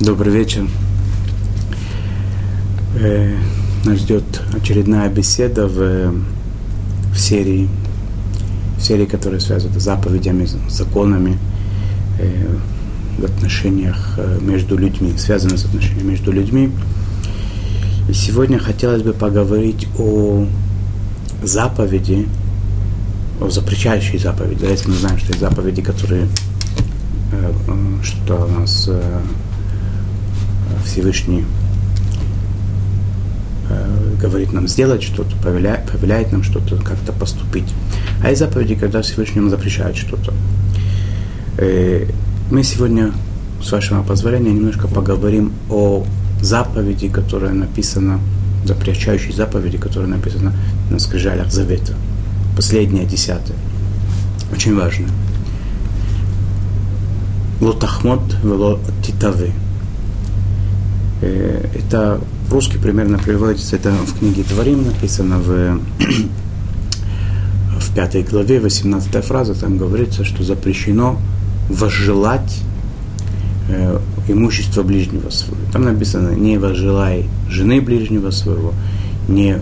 Добрый вечер. Э, нас ждет очередная беседа в, в серии, в серии, которая связана с заповедями, законами э, в отношениях э, между людьми, связаны с отношениями между людьми. И сегодня хотелось бы поговорить о заповеди, о запрещающей заповеди. Если мы знаем, что есть заповеди, которые э, э что у нас э, Всевышний э, говорит нам сделать что-то, повеляет, повеляет нам что-то, как-то поступить. А есть заповеди, когда Всевышний нам запрещает что-то. Э, мы сегодня, с вашего позволения, немножко поговорим о заповеди, которая написана, запрещающей заповеди, которая написана на скрижалях Завета. Последняя, десятая. Очень важно. Лотахмот вело титавы. Э, это русский примерно переводится, это в книге Творим написано в, в пятой главе, 18 фраза, там говорится, что запрещено возжелать э, имущество ближнего своего. Там написано, не возжелай жены ближнего своего, не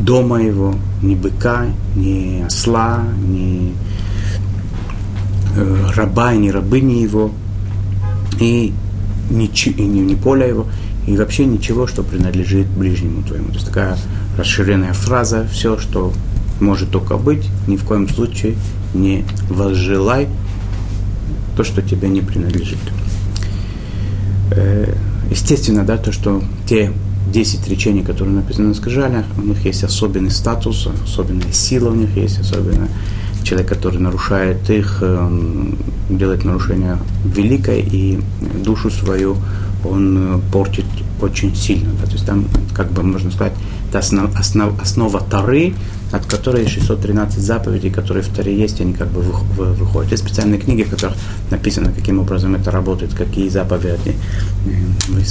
дома его, ни быка, ни осла, ни э, раба, ни рабыни его, и ни, ни, ни поля его, и вообще ничего, что принадлежит ближнему твоему. То есть такая расширенная фраза, все, что может только быть, ни в коем случае не возжелай то, что тебе не принадлежит. Э, естественно, да, то, что те 10 речений, которые написаны на скрижалях, у них есть особенный статус, особенная сила у них есть, особенно человек, который нарушает их, делает нарушение великое и душу свою он э, портит очень сильно. Да? То есть там, как бы можно сказать, это основ, основ, основа Тары, от которой 613 заповедей, которые в Таре есть, они как бы выходят. Есть специальные книги, в которых написано, каким образом это работает, какие заповеди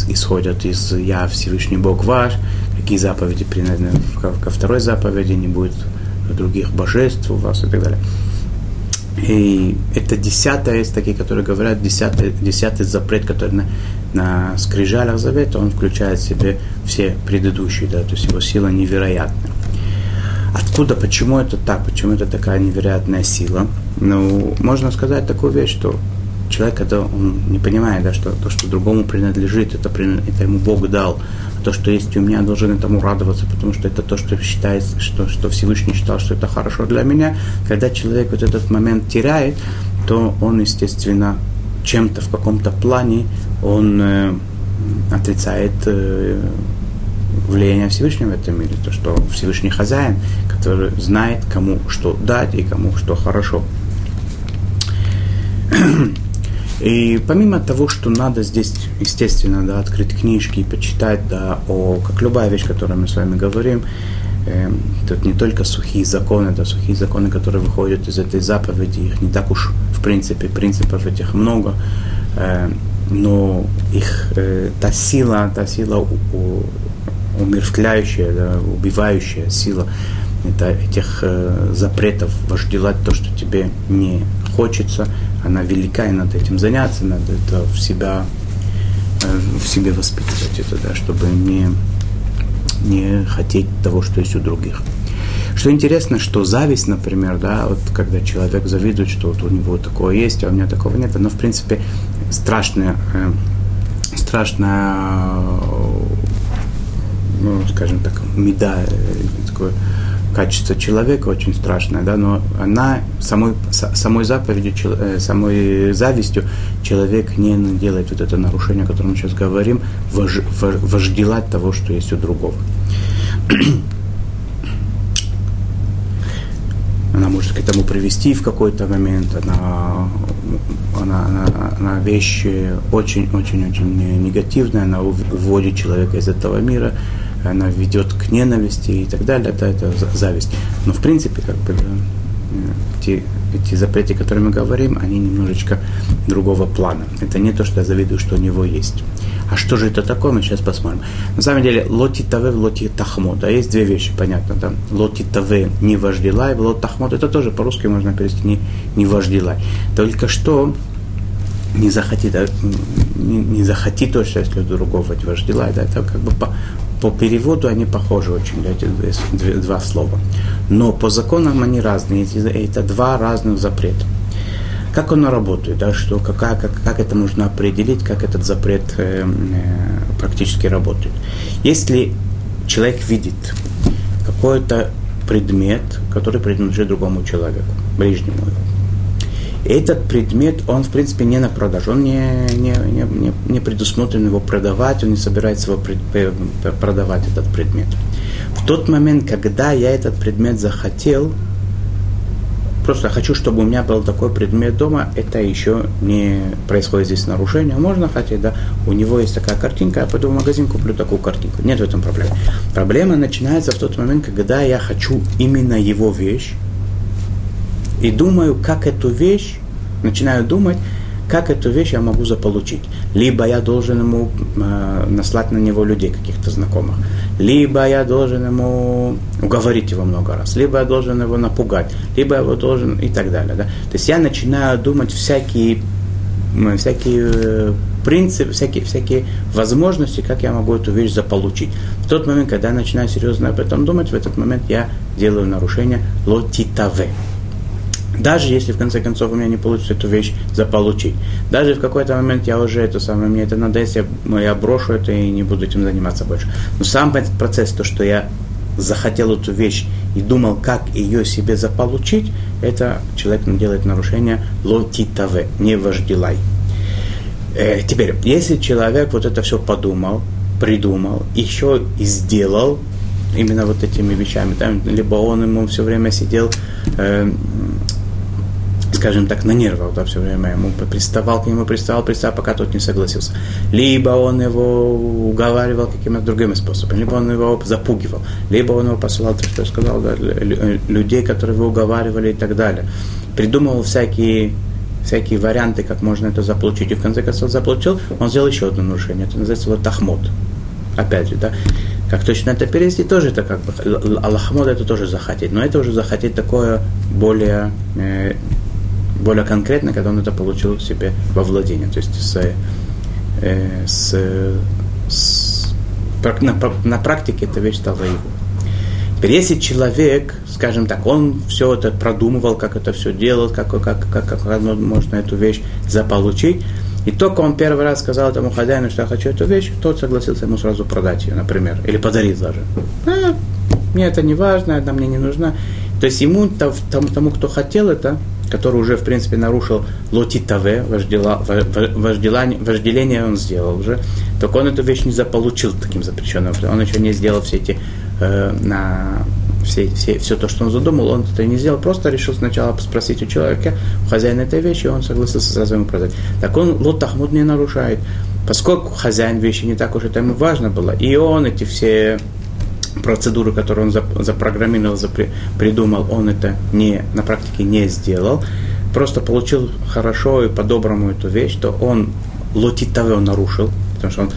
исходят из «Я Всевышний Бог ваш», какие заповеди принадлежны ко второй заповеди, не будет других божеств у вас и так далее. И это десятое, есть такие, которые говорят, десятый, десятый запрет, который на, скрижалях завета, он включает в себе все предыдущие, да, то есть его сила невероятная. Откуда, почему это так, почему это такая невероятная сила? Ну, можно сказать такую вещь, что человек, когда он не понимает, да, что то, что другому принадлежит, это, это ему Бог дал, а то, что есть у меня, должен этому радоваться, потому что это то, что считает, что, что Всевышний считал, что это хорошо для меня. Когда человек вот этот момент теряет, то он, естественно, чем-то в каком-то плане он э, отрицает э, влияние Всевышнего в этом мире, то, что Всевышний хозяин, который знает, кому что дать и кому что хорошо. И помимо того, что надо здесь, естественно, да, открыть книжки и почитать, да, о, как любая вещь, о которой мы с вами говорим, э, тут не только сухие законы, да, сухие законы, которые выходят из этой заповеди, их не так уж, принципе, принципов этих много, э, но их, э, та сила, та сила у, у, умерщвляющая, да, убивающая сила это этих э, запретов вожделать то, что тебе не хочется, она велика, и надо этим заняться, надо это в себя, э, в себе воспитывать это, да, чтобы не, не хотеть того, что есть у других. Что интересно, что зависть, например, да, вот когда человек завидует, что вот у него такое есть, а у меня такого нет, оно, в принципе, страшное, э, страшное, ну, скажем так, меда, э, такое качество человека очень страшное, да, но она самой, самой заповедью, э, самой завистью человек не делает вот это нарушение, о котором мы сейчас говорим, вож, вожделать того, что есть у другого. Она может к этому привести в какой-то момент, она, она, она, она вещь очень-очень-очень негативная, она уводит человека из этого мира, она ведет к ненависти и так далее, да, это зависть. Но в принципе, как бы, да, эти, запреты, о которых мы говорим, они немножечко другого плана. Это не то, что я завидую, что у него есть. А что же это такое, мы сейчас посмотрим. На самом деле, лоти таве, лоти тахмо, да, есть две вещи, понятно, да. Лоти таве, не вожделай, лот тахмот, это тоже по-русски можно перевести не, не вожделай. Только что не захотит, не, не захотит то, что если другого вождила, да, это как бы по, по переводу они похожи очень, эти два, два слова. Но по законам они разные, это два разных запрета. Как оно работает, да, что, какая, как, как это можно определить, как этот запрет э, э, практически работает. Если человек видит какой-то предмет, который принадлежит другому человеку, ближнему его, этот предмет, он в принципе не на продажу, он не, не, не, не предусмотрен его продавать, он не собирается его пред, продавать, этот предмет. В тот момент, когда я этот предмет захотел, просто хочу, чтобы у меня был такой предмет дома, это еще не происходит здесь нарушение. Можно хотеть, да, у него есть такая картинка, я пойду в магазин, куплю такую картинку. Нет в этом проблемы. Проблема начинается в тот момент, когда я хочу именно его вещь, и думаю, как эту вещь, начинаю думать, как эту вещь я могу заполучить. Либо я должен ему э, наслать на него людей, каких-то знакомых, либо я должен ему уговорить его много раз, либо я должен его напугать, либо я его должен и так далее. Да? То есть я начинаю думать всякие, всякие э, принципы, всякие, всякие возможности, как я могу эту вещь заполучить. В тот момент, когда я начинаю серьезно об этом думать, в этот момент я делаю нарушение лотитаве. Даже если в конце концов у меня не получится эту вещь заполучить. Даже в какой-то момент я уже это самое, мне это надоест, я, я брошу это и не буду этим заниматься больше. Но сам этот процесс, то, что я захотел эту вещь и думал, как ее себе заполучить, это человек делает нарушение лотитаве, не вождилай. Э, теперь, если человек вот это все подумал, придумал, еще и сделал именно вот этими вещами, там, либо он ему все время сидел, э, скажем так, на нервах, да, все время ему приставал к нему, приставал, приставал, пока тот не согласился. Либо он его уговаривал какими-то другими способами, либо он его запугивал, либо он его посылал, то, что я сказал, да, людей, которые его уговаривали и так далее. Придумывал всякие всякие варианты, как можно это заполучить. И в конце концов заполучил, он сделал еще одно нарушение. Это называется вот тахмот. Опять же, да. Как точно это перевести, тоже это как бы, Аллахмод это тоже захотеть. Но это уже захотеть такое более э, более конкретно, когда он это получил себе во владение, то есть с, э, с, с на, на практике эта вещь стала его. Теперь, если человек, скажем так, он все это продумывал, как это все делать, как, как, как, как можно эту вещь заполучить, и только он первый раз сказал этому хозяину, что я хочу эту вещь, тот согласился ему сразу продать ее, например, или подарить даже. А, мне это не важно, она мне не нужна. То есть ему, тому, тому кто хотел это, который уже, в принципе, нарушил лотитаве, вожделение, вожделение он сделал уже, только он эту вещь не заполучил таким запрещенным, он еще не сделал все эти, э, на, все, все, все то, что он задумал, он это не сделал, просто решил сначала спросить у человека, у хозяина этой вещи, и он согласился сразу ему продать. Так он лотахмуд не нарушает, поскольку хозяин вещи не так уж это ему важно было, и он эти все процедуры, которые он запрограммировал, запри, придумал, он это не, на практике не сделал, просто получил хорошо и по-доброму эту вещь, то он лотитаве он нарушил, потому что он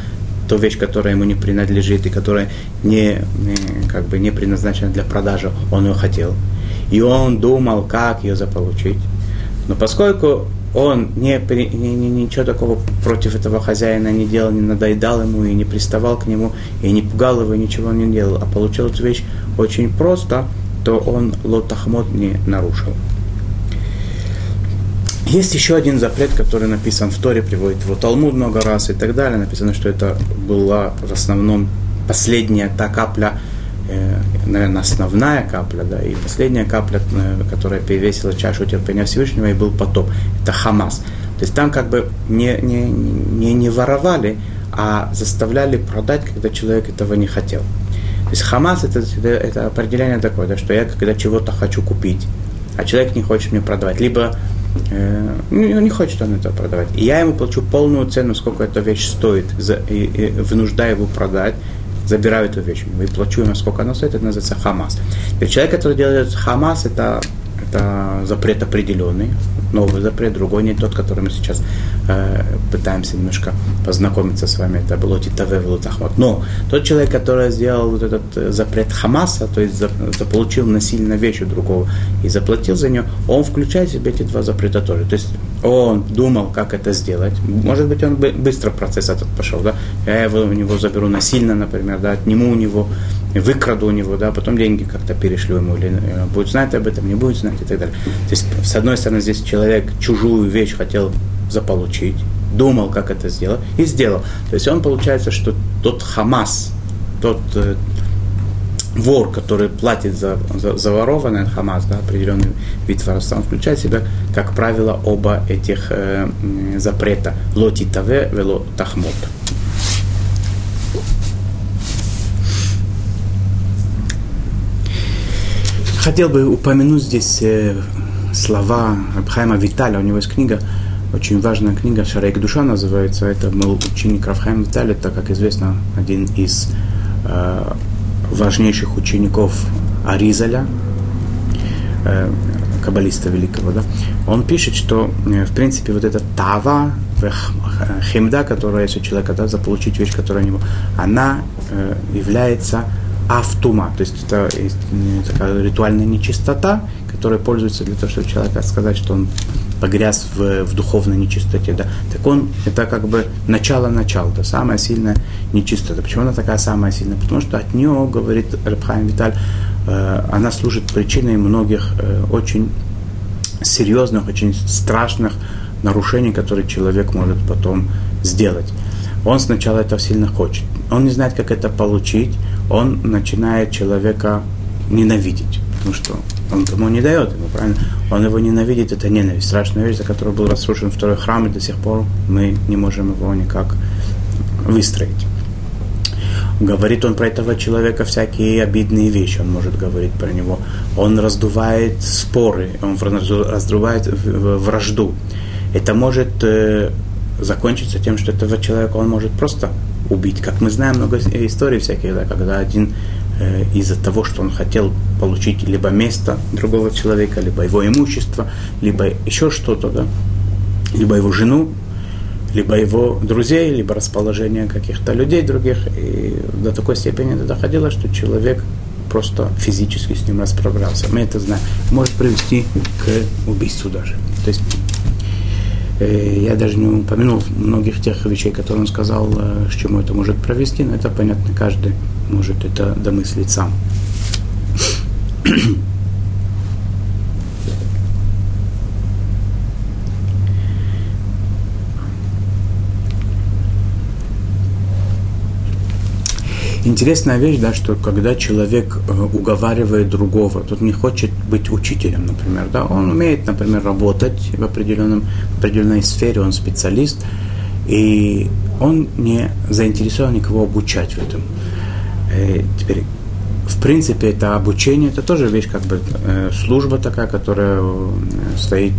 ту вещь, которая ему не принадлежит и которая не, как бы не предназначена для продажи, он ее хотел. И он думал, как ее заполучить. Но поскольку он не, не, не, ничего такого против этого хозяина не делал, не надоедал ему и не приставал к нему, и не пугал его, и ничего не делал, а получил эту вещь очень просто, то он лотахмот не нарушил. Есть еще один запрет, который написан в Торе, приводит его Талмуд много раз и так далее. Написано, что это была в основном последняя та капля, наверное, основная капля, да, и последняя капля, э, которая перевесила чашу терпения Всевышнего, и был потоп. Это Хамас. То есть там как бы не, не, не, не воровали, а заставляли продать, когда человек этого не хотел. То есть Хамас это, это, определение такое, да, что я когда чего-то хочу купить, а человек не хочет мне продавать, либо э, ну, не хочет он это продавать. И я ему плачу полную цену, сколько эта вещь стоит, за, и, и вынуждаю его продать, забираю эту вещь и плачу ему, сколько она стоит, это называется хамас. Теперь человек, который делает хамас, это, это запрет определенный, новый запрет, другой не тот, который мы сейчас э, пытаемся немножко познакомиться с вами. Это было Титаве Ахмат. Но тот человек, который сделал вот этот э, запрет Хамаса, то есть заполучил насильно вещь у другого и заплатил за нее, он включает в себе эти два запрета тоже. То есть он думал, как это сделать. Может быть, он быстро процесс этот пошел, да. Я его, у него заберу насильно, например, да, отниму у него, выкраду у него, да, потом деньги как-то перешлю ему, или э, будет знать об этом, не будет знать и так далее. То есть, с одной стороны, здесь человек чужую вещь хотел заполучить, думал, как это сделать, и сделал. То есть он получается, что тот Хамас, тот э, вор, который платит за, за, за ворованное Хамас, да, определенный вид воровства, он включает в себя, как правило, оба этих э, запрета. Лоти таве вело тахмот. Хотел бы упомянуть здесь э, слова Абхайма Виталя, у него есть книга, очень важная книга, Шарейк Душа называется, это был ученик Рафхайма Виталя, это, как известно, один из э, важнейших учеников Аризаля, э, каббалиста великого, да, он пишет, что, э, в принципе, вот эта тава, хемда, которая есть у человека, да, заполучить вещь, которая у него, она э, является автума, то есть это такая ритуальная нечистота, которая пользуется для того, чтобы человека сказать, что он погряз в, в духовной нечистоте, да, так он, это как бы начало-начало, это самая сильная нечистота. Почему она такая самая сильная? Потому что от нее, говорит Рабхайм Виталь, э, она служит причиной многих э, очень серьезных, очень страшных нарушений, которые человек может потом сделать. Он сначала это сильно хочет. Он не знает, как это получить. Он начинает человека ненавидеть. Потому что он ему не дает ему, правильно? Он его ненавидит, это ненависть. Страшная вещь, за которую был разрушен второй храм, и до сих пор мы не можем его никак выстроить. Говорит он про этого человека всякие обидные вещи, он может говорить про него. Он раздувает споры, он раздувает вражду. Это может э, закончиться тем, что этого человека он может просто убить. Как мы знаем много историй всяких, да, когда один э, из-за того, что он хотел получить либо место другого человека, либо его имущество, либо еще что-то, да, либо его жену, либо его друзей, либо расположение каких-то людей других. И до такой степени это доходило, что человек просто физически с ним расправлялся. Мы это знаем. Может привести к убийству даже. То есть Э, я даже не упомянул многих тех вещей, которые он сказал, к э, чему это может провести, но это понятно, каждый может это домыслить сам. Интересная вещь, да, что когда человек э, уговаривает другого, тот не хочет быть учителем, например, да, он умеет, например, работать в, определенном, в определенной сфере, он специалист, и он не заинтересован никого обучать в этом. Э, теперь, в принципе, это обучение, это тоже вещь, как бы э, служба такая, которая стоит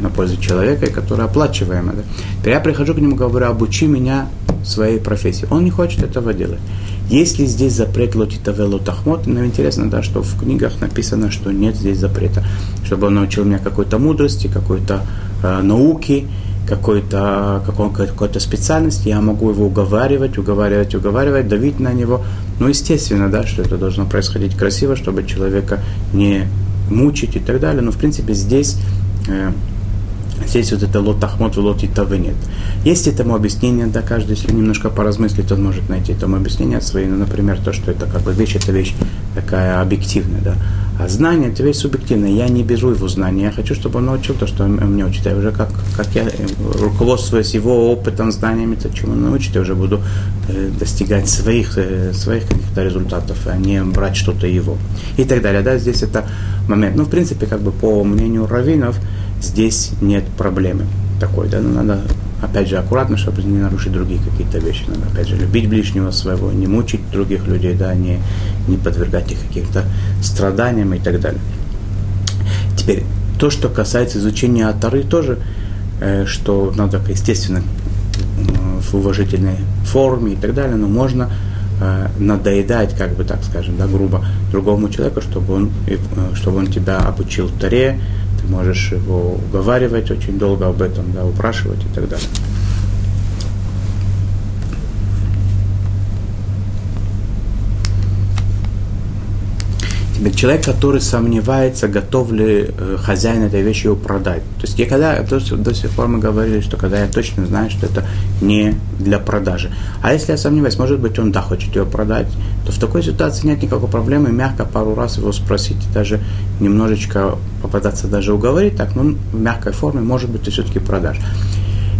на пользу человека и которая оплачиваема. Да? Теперь я прихожу к нему, говорю, обучи меня своей профессии. Он не хочет этого делать. Есть ли здесь запрет лотитавелу тахмот? Нам интересно, да, что в книгах написано, что нет здесь запрета. Чтобы он научил меня какой-то мудрости, какой-то э, науки, какой-то, какой, какой-то специальности, я могу его уговаривать, уговаривать, уговаривать, давить на него. Ну, естественно, да, что это должно происходить красиво, чтобы человека не мучить и так далее. Но, в принципе, здесь э, Здесь вот это лот ахмот и лот итавы нет. Есть этому объяснение, да, каждый, если немножко поразмыслит, он может найти этому объяснение свои, ну, например, то, что это как бы вещь, это вещь такая объективная, да. А знание – это вещь субъективная. Я не беру его знания, я хочу, чтобы он научил то, что он мне учит. Я уже как, как я, руководствуясь его опытом, знаниями, то, чему он научит, я уже буду э, достигать своих, э, своих каких-то результатов, а не брать что-то его. И так далее, да, здесь это момент. Ну, в принципе, как бы по мнению раввинов, здесь нет проблемы такой, да, но надо опять же, аккуратно, чтобы не нарушить другие какие-то вещи. Надо, опять же, любить ближнего своего, не мучить других людей, да, не, не подвергать их каким-то страданиям и так далее. Теперь, то, что касается изучения Атары, тоже, э, что надо, естественно, в уважительной форме и так далее, но можно э, надоедать, как бы так скажем, да, грубо, другому человеку, чтобы он, э, чтобы он тебя обучил Таре, ты можешь его уговаривать очень долго об этом, да, упрашивать и так далее. Человек, который сомневается, готов ли э, хозяин этой вещи его продать. То есть, я когда, до, до сих пор мы говорили, что когда я точно знаю, что это не для продажи. А если я сомневаюсь, может быть, он да, хочет ее продать, то в такой ситуации нет никакой проблемы, мягко пару раз его спросить, даже немножечко попытаться даже уговорить, так, ну, в мягкой форме, может быть, ты все-таки продашь.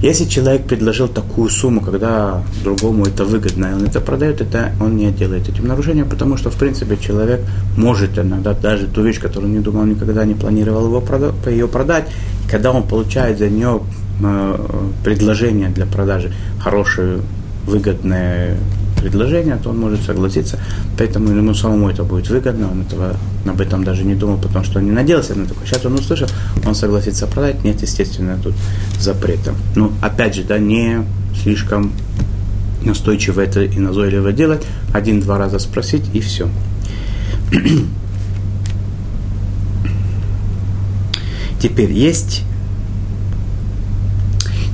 Если человек предложил такую сумму, когда другому это выгодно, и он это продает, это он не делает этим нарушением, потому что, в принципе, человек может иногда даже ту вещь, которую не думал, никогда не планировал его продать, ее продать, когда он получает за нее э, предложение для продажи, хорошее, выгодное предложение, то он может согласиться. Поэтому ему самому это будет выгодно, он этого, об этом даже не думал, потому что он не надеялся на такое. Сейчас он услышал, он согласится продать, нет, естественно, тут запрета. Ну, опять же, да, не слишком настойчиво это и назойливо делать, один-два раза спросить и все. Теперь есть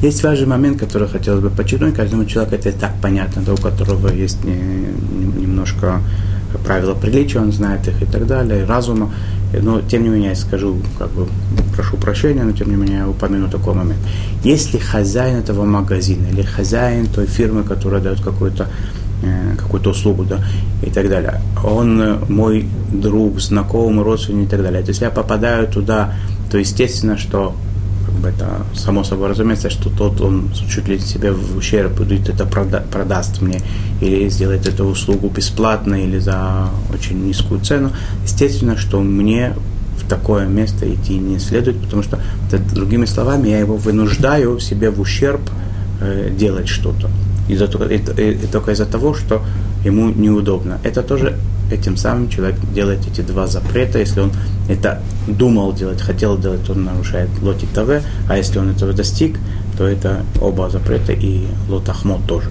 есть важный момент, который хотелось бы подчеркнуть. Каждому человеку это так понятно, да, у которого есть не, не, немножко правила приличия, он знает их и так далее, разума. Но, тем не менее, я скажу, как бы, прошу прощения, но, тем не менее, я упомяну такой момент. Если хозяин этого магазина или хозяин той фирмы, которая дает какую-то э, какую-то услугу, да, и так далее. Он э, мой друг, знакомый, родственник и так далее. То есть я попадаю туда, то естественно, что бы это само собой разумеется, что тот, он чуть ли себе в ущерб будет это прода- продаст мне или сделает эту услугу бесплатно или за очень низкую цену. Естественно, что мне в такое место идти не следует, потому что, это, другими словами, я его вынуждаю себе в ущерб э, делать что-то. И, и, и, и только из-за того, что ему неудобно. Это тоже этим самым человек делает эти два запрета. Если он это думал делать, хотел делать, он нарушает лоти ТВ, а если он этого достиг, то это оба запрета и лотахмот тоже.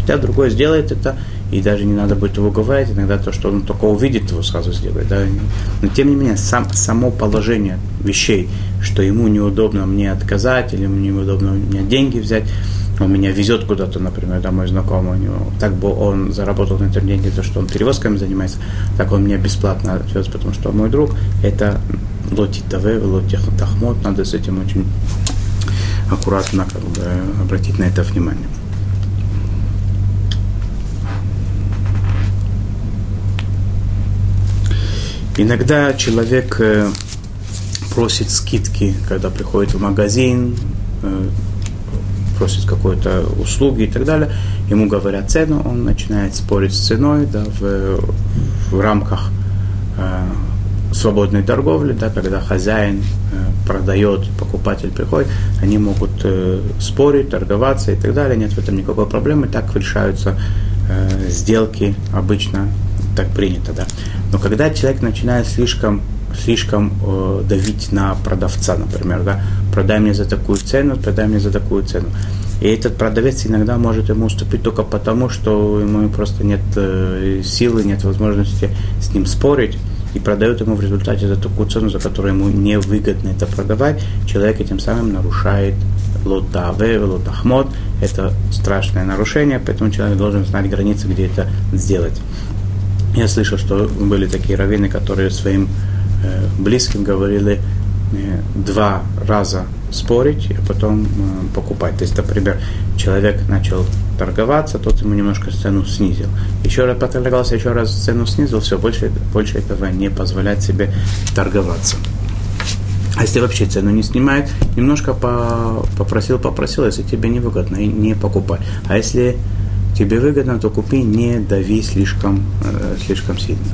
Хотя другой сделает это, и даже не надо будет его говорить, иногда то, что он только увидит, его сразу сделает. Да? Но тем не менее, сам, само положение вещей, что ему неудобно мне отказать, или ему неудобно у меня деньги взять, он меня везет куда-то, например, да, мой знакомый, у него, так бы он заработал на интернете то, что он перевозками занимается, так он меня бесплатно отвез, потому что мой друг, это лоти ТВ, лоти Тахмот, надо с этим очень аккуратно как бы, обратить на это внимание. Иногда человек э, просит скидки, когда приходит в магазин, э, просит какой-то услуги и так далее, ему говорят цену, он начинает спорить с ценой да, в, в рамках э, свободной торговли, да, когда хозяин э, продает, покупатель приходит, они могут э, спорить, торговаться и так далее, нет в этом никакой проблемы, так решаются э, сделки обычно, так принято, да. Но когда человек начинает слишком слишком э, давить на продавца, например, да, продай мне за такую цену, продай мне за такую цену. И этот продавец иногда может ему уступить только потому, что ему просто нет э, силы, нет возможности с ним спорить, и продает ему в результате за такую цену, за которую ему невыгодно это продавать, человек этим самым нарушает лотаве, лотахмот. Это страшное нарушение, поэтому человек должен знать границы, где это сделать. Я слышал, что были такие раввины, которые своим Э, близким говорили два раза спорить, а потом э, покупать. То есть, например, человек начал торговаться, тот ему немножко цену снизил. Еще раз поторговался, еще раз цену снизил, все, больше, больше этого не позволяет себе торговаться. А если вообще цену не снимает, немножко по, попросил, попросил, если тебе не выгодно, не покупай. А если тебе выгодно, то купи, не дави слишком, э, слишком сильно.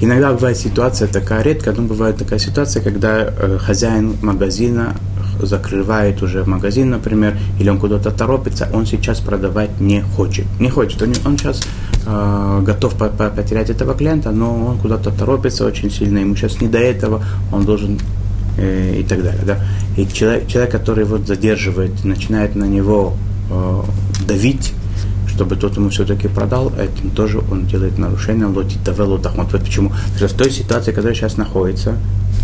Иногда бывает ситуация такая, редко, но бывает такая ситуация, когда э, хозяин магазина закрывает уже магазин, например, или он куда-то торопится, он сейчас продавать не хочет. Не хочет. Он, он сейчас э, готов по -по потерять этого клиента, но он куда-то торопится очень сильно, ему сейчас не до этого, он должен э, и так далее. Да? И человек, человек, который вот задерживает, начинает на него э, давить, чтобы тот ему все-таки продал, этим тоже он делает нарушение лоти тавелу тахмот. Вот почему. В той ситуации, которая сейчас находится,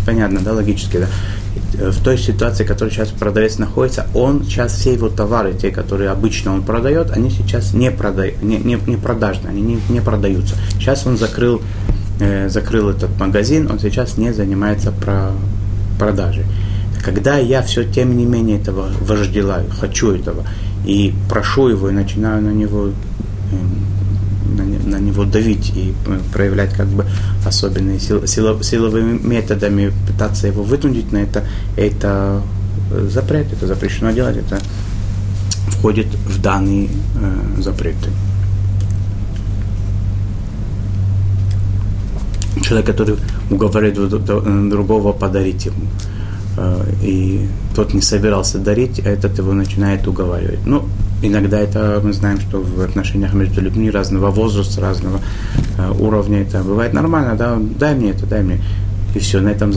понятно, да, логически, да, в той ситуации, в которой сейчас продавец находится, он сейчас все его товары, те, которые обычно он продает, они сейчас не, продай, не, не, не продажны, они не, не продаются. Сейчас он закрыл, э, закрыл этот магазин, он сейчас не занимается про продажей. Когда я все тем не менее этого вожделаю, хочу этого, и прошу его, и начинаю на него эм, на, него давить и э, проявлять как бы особенные сил, сило, силовыми методами, пытаться его вынудить на это, это э, запрет, это запрещено делать, это входит в данные э, запреты. Человек, который уговаривает другого подарить ему Э, и тот не собирался дарить, а этот его начинает уговаривать. Ну, иногда это мы знаем, что в отношениях между людьми разного возраста, разного э, уровня это бывает нормально, да, дай мне это, дай мне. И все, на этом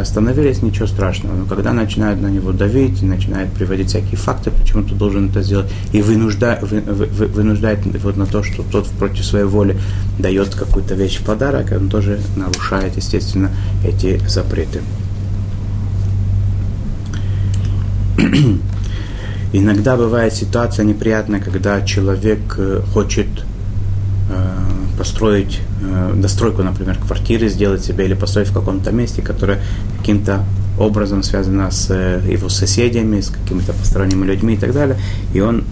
остановились, ничего страшного. Но когда начинают на него давить, начинают приводить всякие факты, почему ты должен это сделать, и вынуждает, вы, вы, вынуждает вот на то, что тот против своей воли дает какую-то вещь в подарок, он тоже нарушает, естественно, эти запреты. Иногда бывает ситуация неприятная, когда человек э, хочет э, построить э, достройку, например, квартиры сделать себе или построить в каком-то месте, которое каким-то образом связано с его соседями, с какими-то посторонними людьми и так далее. И он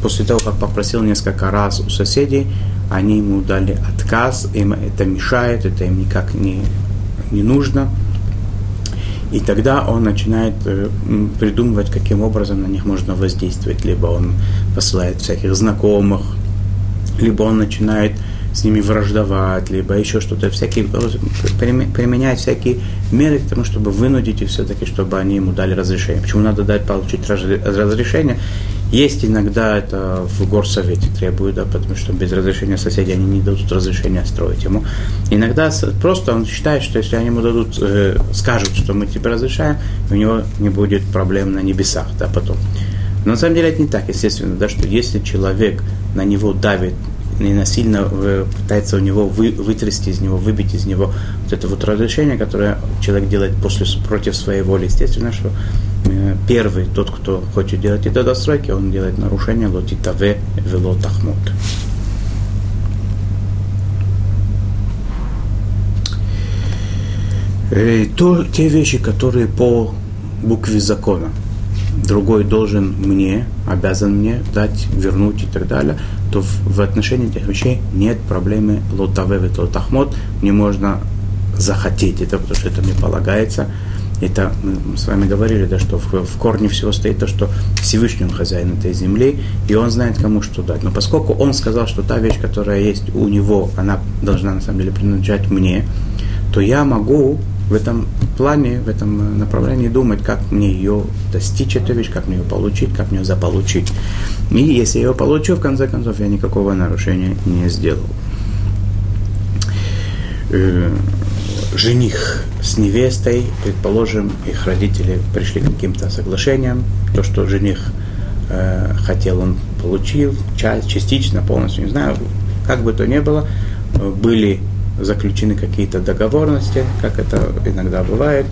после того, как попросил несколько раз у соседей, они ему дали отказ, им это мешает, это им никак не, не нужно – и тогда он начинает э, придумывать, каким образом на них можно воздействовать. Либо он посылает всяких знакомых, либо он начинает с ними враждовать, либо еще что-то, всякие, применяет всякие меры к тому, чтобы вынудить их все-таки, чтобы они ему дали разрешение. Почему надо дать получить разрешение? Есть иногда это в горсовете требуют, да, потому что без разрешения соседей они не дадут разрешения строить ему. Иногда просто он считает, что если они ему дадут, э, скажут, что мы тебе разрешаем, у него не будет проблем на небесах, да, потом. Но на самом деле это не так, естественно, да, что если человек на него давит и насильно э, пытается у него вы, вытрясти из него, выбить из него вот это вот разрешение, которое человек делает после, против своей воли, естественно, что первый, тот, кто хочет делать это достройки, он делает нарушение лотитаве велотахмут. Э, то, те вещи, которые по букве закона, другой должен мне, обязан мне дать, вернуть и так далее, то в, в отношении этих вещей нет проблемы лотаве лотахмот, мне можно захотеть это, потому что это мне полагается, это мы с вами говорили, да, что в, в корне всего стоит то, что Всевышний он хозяин этой земли, и он знает, кому что дать. Но поскольку он сказал, что та вещь, которая есть у него, она должна на самом деле принадлежать мне, то я могу в этом плане, в этом направлении думать, как мне ее достичь, эту вещь, как мне ее получить, как мне ее заполучить. И если я ее получу, в конце концов, я никакого нарушения не сделал. Жених с невестой, предположим, их родители пришли к каким-то соглашениям, то, что жених э, хотел, он получил, часть, частично, полностью, не знаю, как бы то ни было, были заключены какие-то договорности, как это иногда бывает,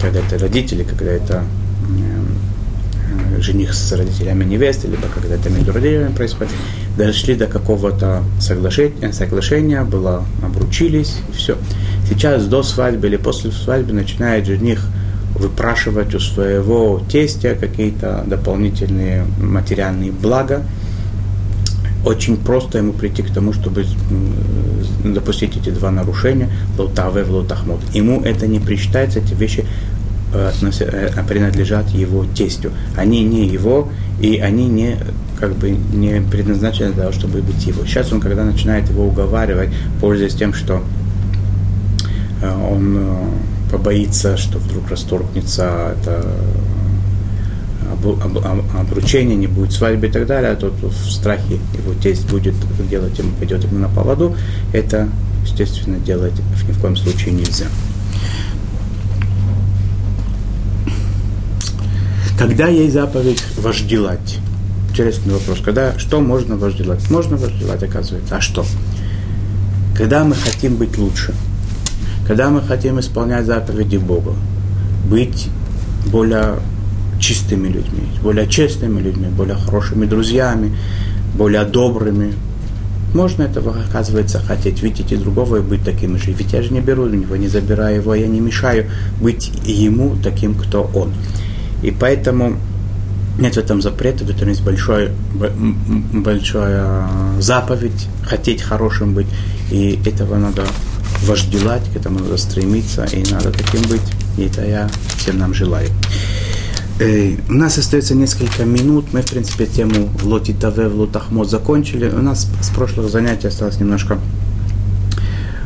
когда это родители, когда это э, жених с родителями невесты, либо когда это между родителями происходит, дошли до какого-то соглашения, соглашения было, обручились, все. Сейчас до свадьбы или после свадьбы начинает жених выпрашивать у своего тестя какие-то дополнительные материальные блага. Очень просто ему прийти к тому, чтобы допустить эти два нарушения, лотаве в лотахмот. Ему это не причитается, эти вещи э, э, принадлежат его тестю. Они не его, и они не как бы не предназначены для того, чтобы быть его. Сейчас он, когда начинает его уговаривать, пользуясь тем, что он э, побоится, что вдруг расторгнется это э, обручение, не будет свадьбы и так далее, а тот в страхе его тесть будет делать ему, пойдет ему на поводу, это, естественно, делать ни в коем случае нельзя. Когда есть заповедь вожделать, интересный вопрос. Когда, что можно вожделать? Можно вожделать, оказывается. А что? Когда мы хотим быть лучше, когда мы хотим исполнять заповеди Бога, быть более чистыми людьми, более честными людьми, более хорошими друзьями, более добрыми, можно этого, оказывается, хотеть, видеть и другого и быть таким же. Ведь я же не беру у него, не забираю его, я не мешаю быть ему таким, кто он. И поэтому нет в этом запрета, в этом есть большой, большая заповедь, хотеть хорошим быть. И этого надо вожделать, к этому надо стремиться, и надо таким быть. И это я всем нам желаю. У нас остается несколько минут. Мы, в принципе, тему в лоте Таве, в лотахмот закончили. У нас с прошлых занятий осталась немножко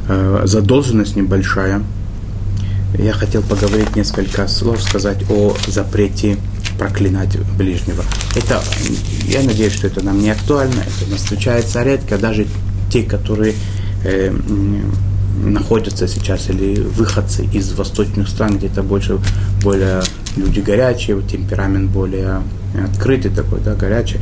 э, задолженность небольшая. Я хотел поговорить несколько слов, сказать о запрете проклинать ближнего. Это, я надеюсь, что это нам не актуально, это нас случается редко, даже те, которые э, находятся сейчас, или выходцы из восточных стран, где это больше, более люди горячие, темперамент более открытый такой, да, горячий,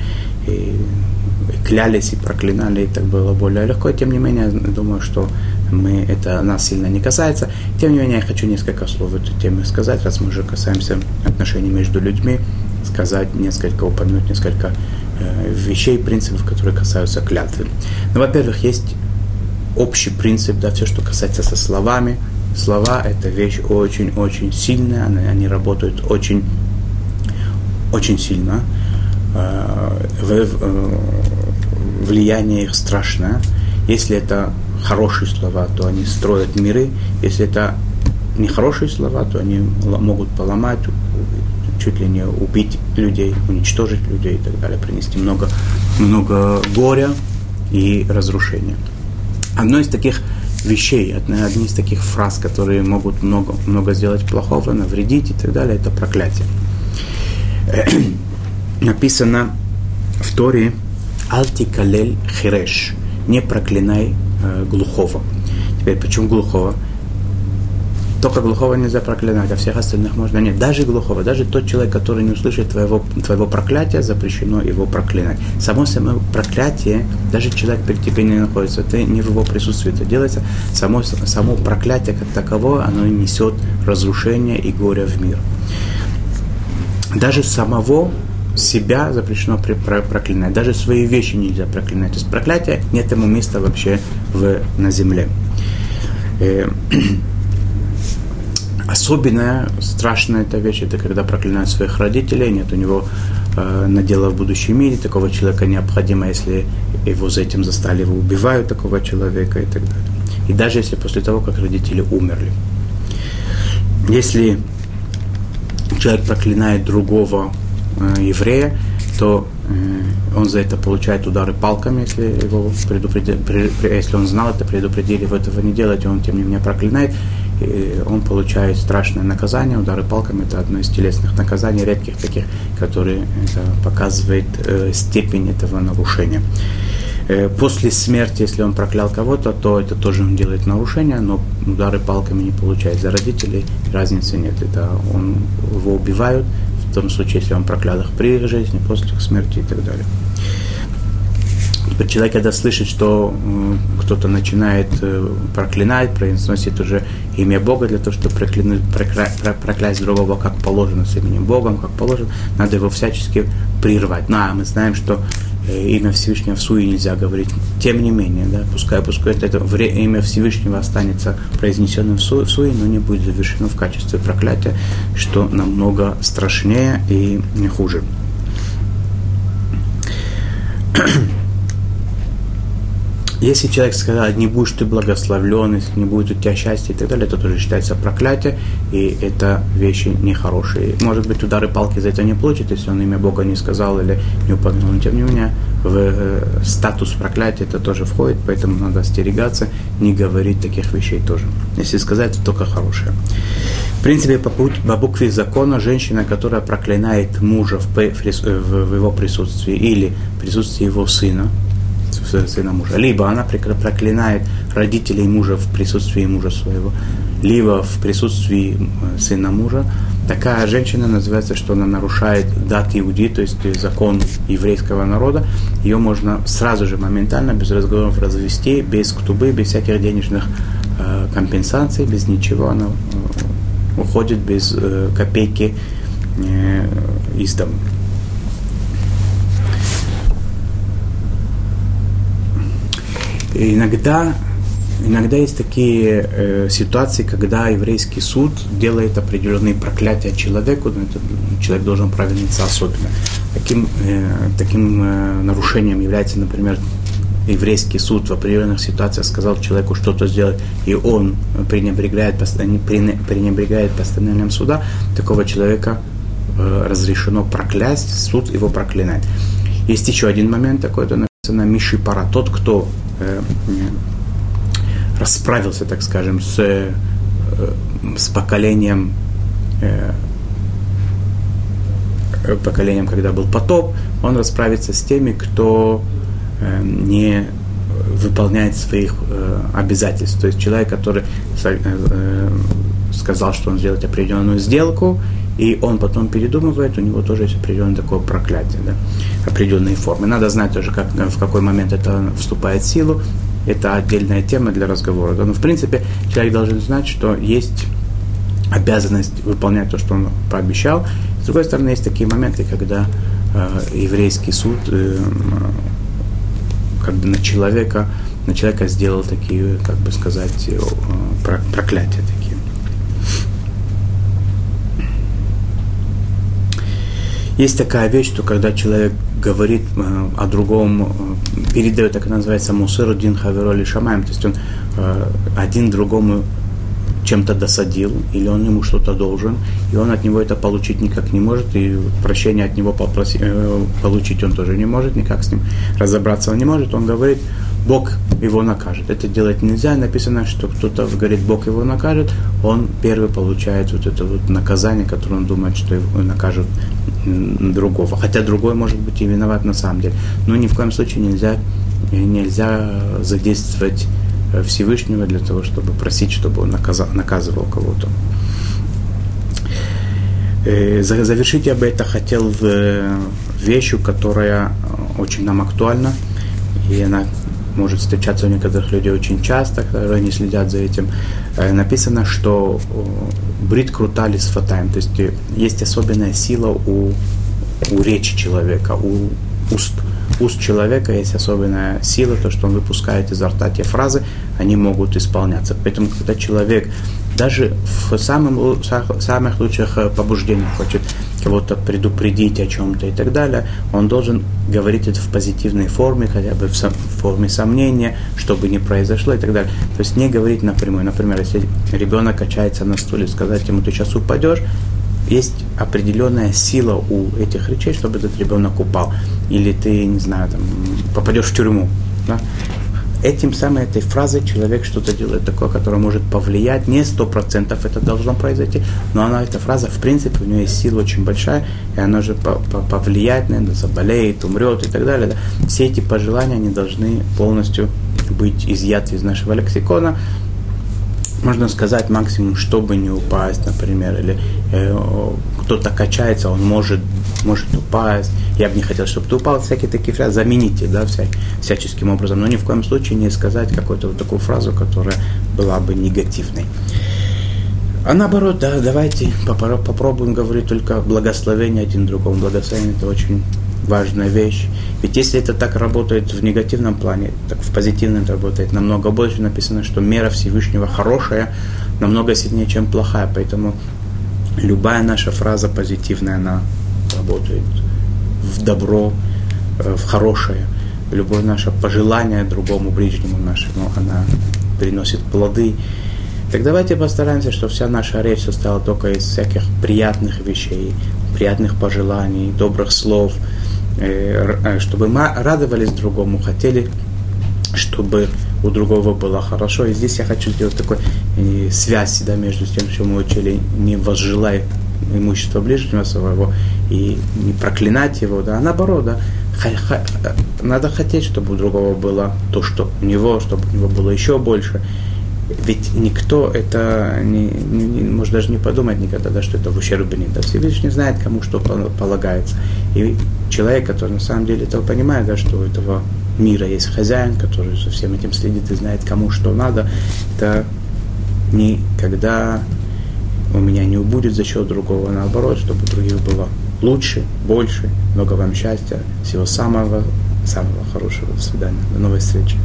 и, и клялись и проклинали, и так было более легко. Тем не менее, думаю, что мы, это нас сильно не касается. Тем не менее, я хочу несколько слов эту тему сказать, раз мы уже касаемся отношений между людьми, сказать несколько, упомянуть несколько э, вещей, принципов, которые касаются клятвы. Ну, во-первых, есть общий принцип, да, все, что касается со словами. Слова – это вещь очень-очень сильная, они, они работают очень, очень сильно. Э, э, влияние их страшное. Если это хорошие слова, то они строят миры. Если это нехорошие слова, то они могут поломать, чуть ли не убить людей, уничтожить людей и так далее, принести много, много горя и разрушения. Одно из таких вещей, одни из таких фраз, которые могут много, много сделать плохого, навредить и так далее, это проклятие. Написано в Торе «Алти калель хиреш» – «Не проклинай э, глухого». Теперь, почему глухого? Только глухого нельзя проклинать, а всех остальных можно нет. Даже глухого, даже тот человек, который не услышит твоего, твоего проклятия, запрещено его проклинать. Само само проклятие, даже человек перед тебе не находится, ты не в его присутствии это делается. Само, само проклятие как таковое, оно несет разрушение и горе в мир. Даже самого себя запрещено проклинать. Даже свои вещи нельзя проклинать. То есть проклятие нет ему места вообще в, на земле. Особенная, страшная эта вещь, это когда проклинают своих родителей, нет у него э, надела в будущем мире, такого человека необходимо, если его за этим застали, его убивают такого человека и так далее. И даже если после того, как родители умерли. Если человек проклинает другого э, еврея, то э, он за это получает удары палками, если его предупредили, если он знал это, предупредили его этого не делать, он тем не менее проклинает, он получает страшное наказание. Удары палками – это одно из телесных наказаний, редких таких, которые это показывает э, степень этого нарушения. Э, после смерти, если он проклял кого-то, то это тоже он делает нарушение, но удары палками не получает за родителей, разницы нет. Это он, его убивают, в том случае, если он проклял их при жизни, после их смерти и так далее. Человек, когда слышит, что кто-то начинает э, проклинать, произносит уже имя Бога для того, чтобы проклянуть, прокля, проклясть другого как положено, с именем Богом, как положено, надо его всячески прервать. Ну, а мы знаем, что э, имя Всевышнего в суе нельзя говорить. Тем не менее, да, пускай, пускай это, это имя Всевышнего останется произнесенным в суе, в суе, но не будет завершено в качестве проклятия, что намного страшнее и хуже. Если человек сказал, не будешь ты благословлен, не будет у тебя счастья и так далее, это тоже считается проклятие, и это вещи нехорошие. Может быть, удары палки за это не получит, если он имя Бога не сказал или не упомянул, но тем не менее в э, статус проклятия это тоже входит, поэтому надо остерегаться, не говорить таких вещей тоже. Если сказать, то только хорошее. В принципе, по, по букве закона женщина, которая проклинает мужа в, в его присутствии или присутствии его сына, сына мужа. Либо она проклинает родителей мужа в присутствии мужа своего, либо в присутствии сына мужа, такая женщина называется, что она нарушает дат иуди, то есть закон еврейского народа. Ее можно сразу же, моментально, без разговоров развести, без ктубы, без всяких денежных э, компенсаций, без ничего. Она э, уходит без э, копейки э, из дома. Иногда, иногда есть такие э, ситуации, когда еврейский суд делает определенные проклятия человеку, но этот человек должен провиниться особенно. Таким, э, таким э, нарушением является, например, еврейский суд в определенных ситуациях сказал человеку что-то сделать, и он пренебрегает, пренебрегает постановлением суда, такого человека э, разрешено проклясть, суд его проклинает. Есть еще один момент такой, это написано Миши Пара, тот, кто Э, расправился, так скажем, с, э, с поколением, э, поколением, когда был потоп, он расправится с теми, кто не выполняет своих обязательств. То есть человек, который сказал, что он сделает определенную сделку, и он потом передумывает, у него тоже есть определенное такое проклятие, да, определенные формы. Надо знать тоже, как, в какой момент это вступает в силу. Это отдельная тема для разговора. Да. Но, в принципе, человек должен знать, что есть обязанность выполнять то, что он пообещал. С другой стороны, есть такие моменты, когда э, еврейский суд э, как бы на человека, на человека сделал такие, как бы сказать, э, проклятия такие. Есть такая вещь, что когда человек говорит э, о другом, э, передает, так называется, мусыру дин хавероли шамаем, то есть он э, один другому чем-то досадил, или он ему что-то должен, и он от него это получить никак не может, и прощения от него попросить, э, получить он тоже не может, никак с ним разобраться он не может, он говорит, Бог его накажет. Это делать нельзя. Написано, что кто-то говорит, Бог его накажет, он первый получает вот это вот наказание, которое он думает, что его накажут другого. Хотя другой может быть и виноват на самом деле. Но ни в коем случае нельзя, нельзя задействовать э, Всевышнего для того, чтобы просить, чтобы он наказал, наказывал кого-то. Э, завершить я бы это хотел в э, вещью, которая очень нам актуальна, и она может встречаться у некоторых людей очень часто, когда они следят за этим. Э, написано, что брит крутали с фатаем, то есть э, есть особенная сила у, у речи человека, у уст. Уст человека есть особенная сила, то, что он выпускает изо рта те фразы, они могут исполняться. Поэтому, когда человек даже в самым, самых лучших э, побуждениях хочет кого-то предупредить о чем-то и так далее, он должен говорить это в позитивной форме, хотя бы в, сом, в форме сомнения, чтобы не произошло и так далее. То есть не говорить напрямую. Например, если ребенок качается на стуле, сказать ему, ты сейчас упадешь, есть определенная сила у этих речей, чтобы этот ребенок упал. Или ты, не знаю, там, попадешь в тюрьму. Да? Этим самой этой фразой человек что-то делает такое, которое может повлиять, не сто процентов это должно произойти, но она, эта фраза, в принципе, у нее есть сила очень большая, и она же повлияет, наверное, заболеет, умрет и так далее. Да. Все эти пожелания, они должны полностью быть изъяты из нашего лексикона, можно сказать максимум, чтобы не упасть, например, или э, кто-то качается, он может, может упасть, я бы не хотел, чтобы ты упал, всякие такие фразы, замените, да, вся, всяческим образом, но ни в коем случае не сказать какую-то вот такую фразу, которая была бы негативной. А наоборот, да, давайте попробуем говорить только благословение один другому. Благословение – это очень важная вещь. Ведь если это так работает в негативном плане, так в позитивном это работает намного больше. Написано, что мера Всевышнего хорошая, намного сильнее, чем плохая. Поэтому любая наша фраза позитивная, она работает в добро, э, в хорошее. Любое наше пожелание другому ближнему нашему, она приносит плоды. Так давайте постараемся, чтобы вся наша речь состояла только из всяких приятных вещей, приятных пожеланий, добрых слов – Э, э, чтобы мы радовались другому, хотели, чтобы у другого было хорошо. И здесь я хочу сделать такой э, связь да, между тем, что мы учили, не возжелай имущество ближнего своего и не проклинать его, да, а наоборот, да, надо хотеть, чтобы у другого было то, что у него, чтобы у него было еще больше. Ведь никто это не, не, не, может даже не подумать никогда, да, что это в ущерб мне. Да, Всевышний знает, кому что полагается. И человек, который на самом деле этого понимает, да, что у этого мира есть хозяин, который за всем этим следит и знает, кому что надо, это никогда у меня не убудет за счет другого, наоборот, чтобы других было лучше, больше. Много вам счастья, всего самого, самого хорошего. До свидания. До новой встречи.